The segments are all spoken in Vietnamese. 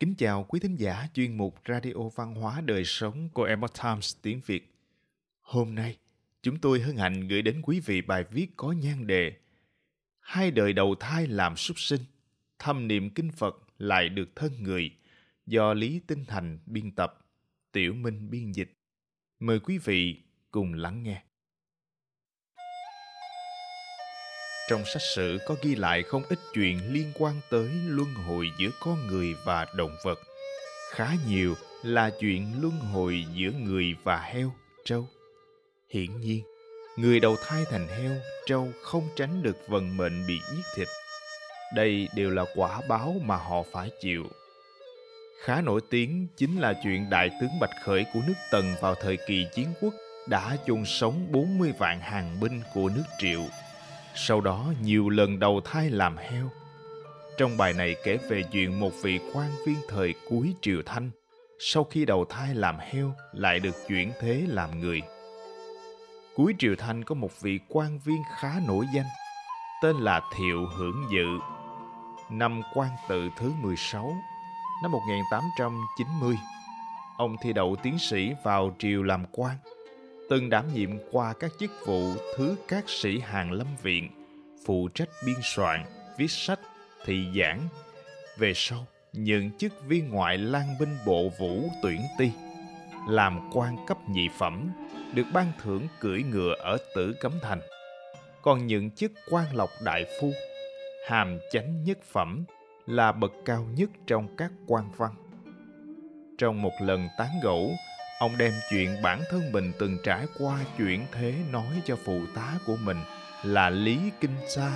Kính chào quý thính giả chuyên mục Radio Văn hóa Đời Sống của Epoch Times tiếng Việt. Hôm nay, chúng tôi hân hạnh gửi đến quý vị bài viết có nhan đề Hai đời đầu thai làm súc sinh, thâm niệm kinh Phật lại được thân người do Lý Tinh Thành biên tập, Tiểu Minh biên dịch. Mời quý vị cùng lắng nghe. Trong sách sử có ghi lại không ít chuyện liên quan tới luân hồi giữa con người và động vật. Khá nhiều là chuyện luân hồi giữa người và heo, trâu. Hiển nhiên, người đầu thai thành heo, trâu không tránh được vận mệnh bị giết thịt. Đây đều là quả báo mà họ phải chịu. Khá nổi tiếng chính là chuyện đại tướng Bạch Khởi của nước Tần vào thời kỳ chiến quốc đã chôn sống 40 vạn hàng binh của nước Triệu sau đó nhiều lần đầu thai làm heo. Trong bài này kể về chuyện một vị quan viên thời cuối Triều Thanh sau khi đầu thai làm heo lại được chuyển thế làm người. Cuối Triều Thanh có một vị quan viên khá nổi danh tên là Thiệu Hưởng Dự. Năm quan tự thứ 16, năm 1890, ông thi đậu tiến sĩ vào triều làm quan từng đảm nhiệm qua các chức vụ thứ các sĩ hàng lâm viện, phụ trách biên soạn, viết sách, thị giảng. Về sau, nhận chức viên ngoại lang binh bộ vũ tuyển ti, làm quan cấp nhị phẩm, được ban thưởng cưỡi ngựa ở Tử Cấm Thành. Còn nhận chức quan lộc đại phu, hàm chánh nhất phẩm là bậc cao nhất trong các quan văn. Trong một lần tán gẫu, Ông đem chuyện bản thân mình từng trải qua chuyện thế nói cho phụ tá của mình là Lý Kinh Sa.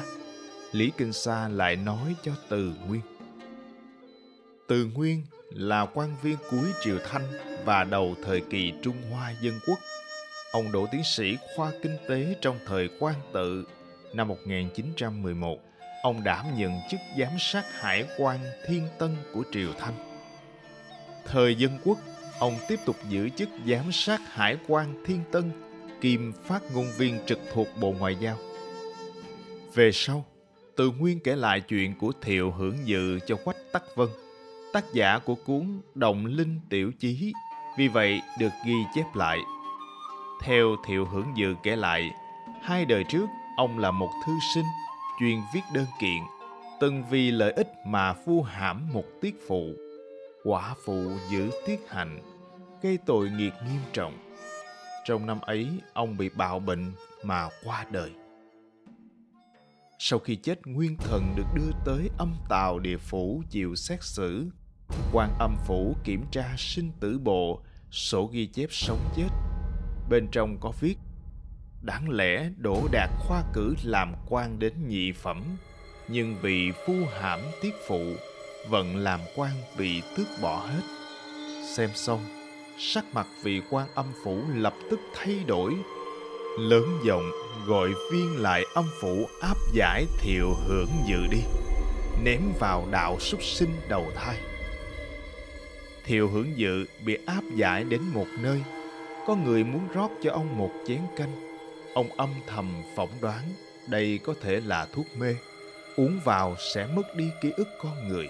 Lý Kinh Sa lại nói cho Từ Nguyên. Từ Nguyên là quan viên cuối triều Thanh và đầu thời kỳ Trung Hoa Dân Quốc. Ông đỗ tiến sĩ khoa kinh tế trong thời quan tự năm 1911. Ông đảm nhận chức giám sát hải quan Thiên Tân của triều Thanh. Thời Dân Quốc ông tiếp tục giữ chức giám sát hải quan Thiên Tân, kiêm phát ngôn viên trực thuộc Bộ Ngoại giao. Về sau, Từ Nguyên kể lại chuyện của Thiệu Hưởng Dự cho Quách Tắc Vân, tác giả của cuốn Động Linh Tiểu Chí, vì vậy được ghi chép lại. Theo Thiệu Hưởng Dự kể lại, hai đời trước ông là một thư sinh chuyên viết đơn kiện, từng vì lợi ích mà vu hãm một tiết phụ quả phụ giữ tiết hạnh, gây tội nghiệp nghiêm trọng. Trong năm ấy, ông bị bạo bệnh mà qua đời. Sau khi chết, nguyên thần được đưa tới âm tào địa phủ chịu xét xử. Quan âm phủ kiểm tra sinh tử bộ, sổ ghi chép sống chết. Bên trong có viết, đáng lẽ đỗ đạt khoa cử làm quan đến nhị phẩm, nhưng vì phu hãm tiết phụ vận làm quan bị tước bỏ hết. Xem xong, sắc mặt vị quan âm phủ lập tức thay đổi. Lớn giọng gọi viên lại âm phủ áp giải thiệu hưởng dự đi, ném vào đạo súc sinh đầu thai. Thiệu hưởng dự bị áp giải đến một nơi. Có người muốn rót cho ông một chén canh. Ông âm thầm phỏng đoán đây có thể là thuốc mê. Uống vào sẽ mất đi ký ức con người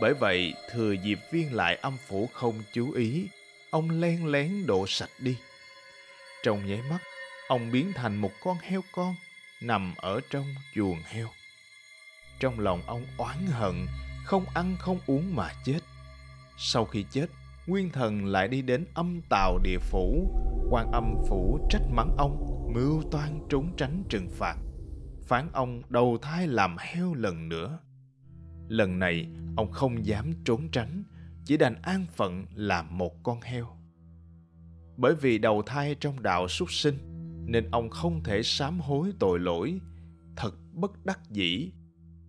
bởi vậy, thừa dịp viên lại âm phủ không chú ý, ông len lén đổ sạch đi. Trong nháy mắt, ông biến thành một con heo con nằm ở trong chuồng heo. Trong lòng ông oán hận, không ăn không uống mà chết. Sau khi chết, Nguyên Thần lại đi đến âm tào địa phủ, quan âm phủ trách mắng ông, mưu toan trốn tránh trừng phạt, phán ông đầu thai làm heo lần nữa. Lần này, ông không dám trốn tránh, chỉ đành an phận làm một con heo. Bởi vì đầu thai trong đạo súc sinh, nên ông không thể sám hối tội lỗi, thật bất đắc dĩ.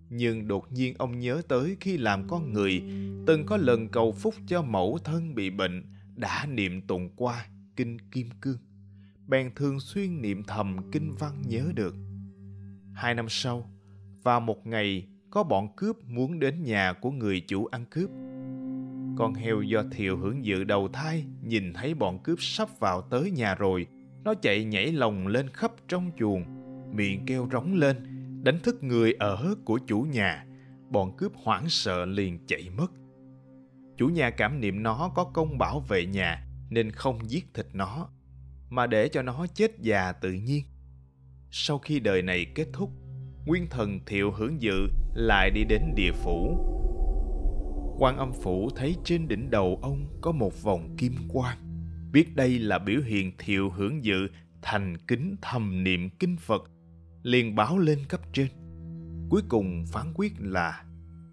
Nhưng đột nhiên ông nhớ tới khi làm con người, từng có lần cầu phúc cho mẫu thân bị bệnh, đã niệm tụng qua kinh kim cương. Bèn thường xuyên niệm thầm kinh văn nhớ được. Hai năm sau, vào một ngày có bọn cướp muốn đến nhà của người chủ ăn cướp. Con heo do thiệu hưởng dự đầu thai nhìn thấy bọn cướp sắp vào tới nhà rồi. Nó chạy nhảy lồng lên khắp trong chuồng, miệng kêu rống lên, đánh thức người ở của chủ nhà. Bọn cướp hoảng sợ liền chạy mất. chủ nhà cảm niệm nó có công bảo vệ nhà nên không giết thịt nó mà để cho nó chết già tự nhiên sau khi đời này kết thúc nguyên thần thiệu hưởng dự lại đi đến địa phủ. Quan âm phủ thấy trên đỉnh đầu ông có một vòng kim quang, biết đây là biểu hiện thiệu hưởng dự thành kính thầm niệm kinh phật, liền báo lên cấp trên. Cuối cùng phán quyết là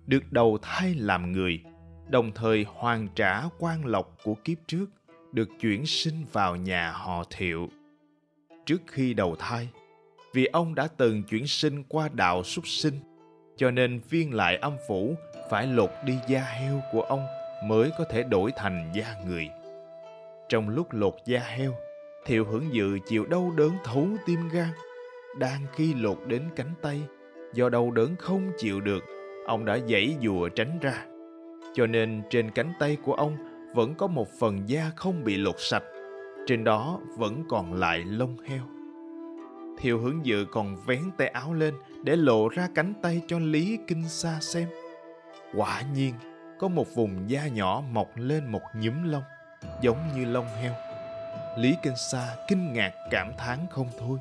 được đầu thai làm người, đồng thời hoàn trả quan lộc của kiếp trước, được chuyển sinh vào nhà họ thiệu. Trước khi đầu thai vì ông đã từng chuyển sinh qua đạo súc sinh, cho nên viên lại âm phủ phải lột đi da heo của ông mới có thể đổi thành da người. Trong lúc lột da heo, thiệu hưởng dự chịu đau đớn thấu tim gan. Đang khi lột đến cánh tay, do đau đớn không chịu được, ông đã giãy dùa tránh ra. Cho nên trên cánh tay của ông vẫn có một phần da không bị lột sạch, trên đó vẫn còn lại lông heo thiều hướng dự còn vén tay áo lên để lộ ra cánh tay cho lý kinh sa xem. Quả nhiên, có một vùng da nhỏ mọc lên một nhúm lông, giống như lông heo. Lý kinh sa kinh ngạc cảm thán không thôi.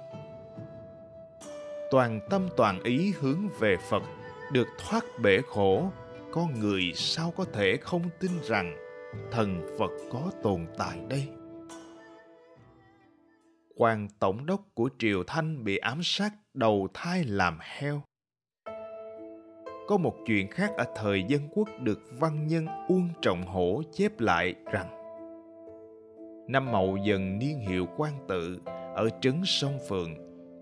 Toàn tâm toàn ý hướng về phật, được thoát bể khổ con người sao có thể không tin rằng thần phật có tồn tại đây? Quan tổng đốc của triều thanh bị ám sát, đầu thai làm heo. Có một chuyện khác ở thời dân quốc được văn nhân uông trọng hổ chép lại rằng, năm mậu dần niên hiệu quan tự, ở trấn sông phượng,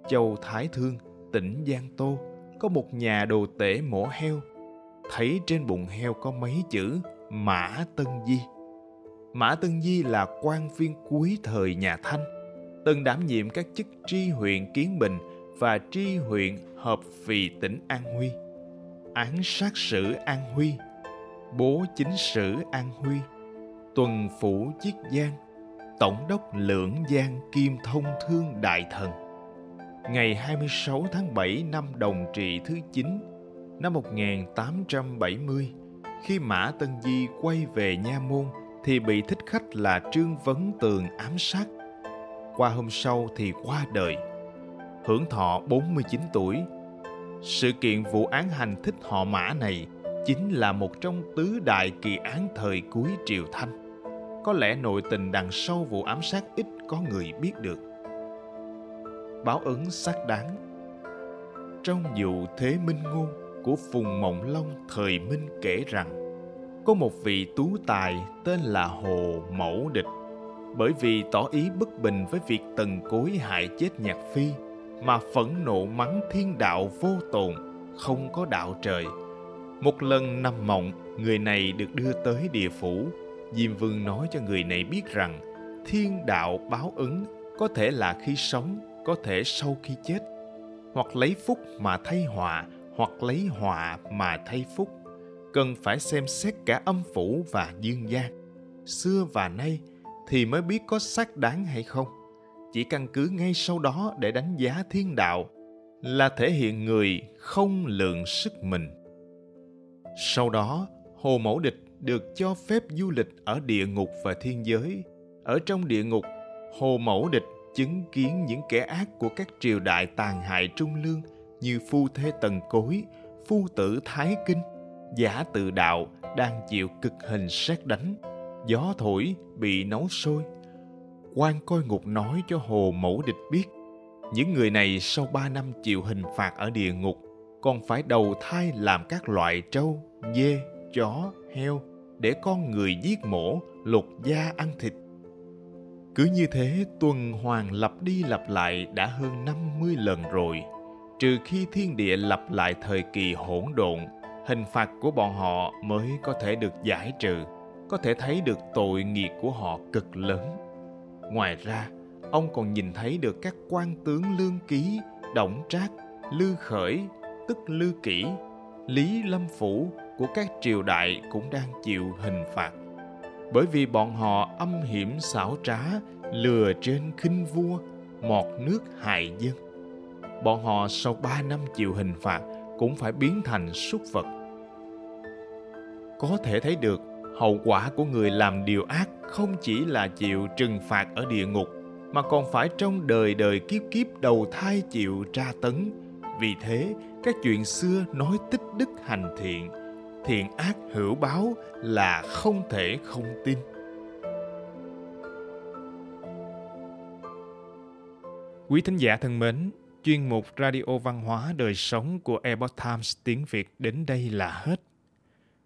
châu thái thương, tỉnh giang tô, có một nhà đồ tể mổ heo. Thấy trên bụng heo có mấy chữ mã tân di. Mã tân di là quan viên cuối thời nhà thanh từng đảm nhiệm các chức tri huyện kiến bình và tri huyện hợp phì tỉnh an huy án sát sử an huy bố chính sử an huy tuần phủ chiết giang tổng đốc lưỡng giang kim thông thương đại thần ngày 26 tháng 7 năm đồng trị thứ 9 năm 1870, khi Mã Tân Di quay về Nha Môn thì bị thích khách là Trương Vấn Tường ám sát. Qua hôm sau thì qua đời. Hưởng thọ 49 tuổi. Sự kiện vụ án hành thích họ Mã này chính là một trong tứ đại kỳ án thời cuối Triều Thanh. Có lẽ nội tình đằng sau vụ ám sát ít có người biết được báo ứng xác đáng. Trong vụ Thế Minh Ngôn của Phùng Mộng Long, thời Minh kể rằng, có một vị tú tài tên là Hồ Mẫu Địch bởi vì tỏ ý bất bình với việc tần cối hại chết nhạc phi, mà phẫn nộ mắng thiên đạo vô tồn, không có đạo trời. Một lần nằm mộng, người này được đưa tới địa phủ. Diêm vương nói cho người này biết rằng, thiên đạo báo ứng, có thể là khi sống, có thể sau khi chết. Hoặc lấy phúc mà thay họa, hoặc lấy họa mà thay phúc. Cần phải xem xét cả âm phủ và dương gian. Xưa và nay thì mới biết có xác đáng hay không. Chỉ căn cứ ngay sau đó để đánh giá thiên đạo là thể hiện người không lượng sức mình. Sau đó hồ mẫu địch được cho phép du lịch ở địa ngục và thiên giới. Ở trong địa ngục hồ mẫu địch chứng kiến những kẻ ác của các triều đại tàn hại trung lương như phu thê tần cối, phu tử thái kinh, giả tự đạo đang chịu cực hình xét đánh, gió thổi bị nấu sôi. quan coi ngục nói cho hồ mẫu địch biết, những người này sau ba năm chịu hình phạt ở địa ngục còn phải đầu thai làm các loại trâu, dê, chó, heo để con người giết mổ, lột da ăn thịt cứ như thế tuần hoàn lặp đi lặp lại đã hơn 50 lần rồi. Trừ khi thiên địa lặp lại thời kỳ hỗn độn, hình phạt của bọn họ mới có thể được giải trừ, có thể thấy được tội nghiệp của họ cực lớn. Ngoài ra, ông còn nhìn thấy được các quan tướng lương ký, động trác, lư khởi, tức lư kỷ, lý lâm phủ của các triều đại cũng đang chịu hình phạt. Bởi vì bọn họ âm hiểm xảo trá lừa trên khinh vua mọt nước hại dân. Bọn họ sau ba năm chịu hình phạt cũng phải biến thành súc vật. Có thể thấy được Hậu quả của người làm điều ác không chỉ là chịu trừng phạt ở địa ngục mà còn phải trong đời đời kiếp kiếp đầu thai chịu tra tấn. Vì thế, các chuyện xưa nói tích đức hành thiện, thiện ác hữu báo là không thể không tin. Quý thính giả thân mến, chuyên mục Radio Văn hóa Đời Sống của Epoch Times tiếng Việt đến đây là hết.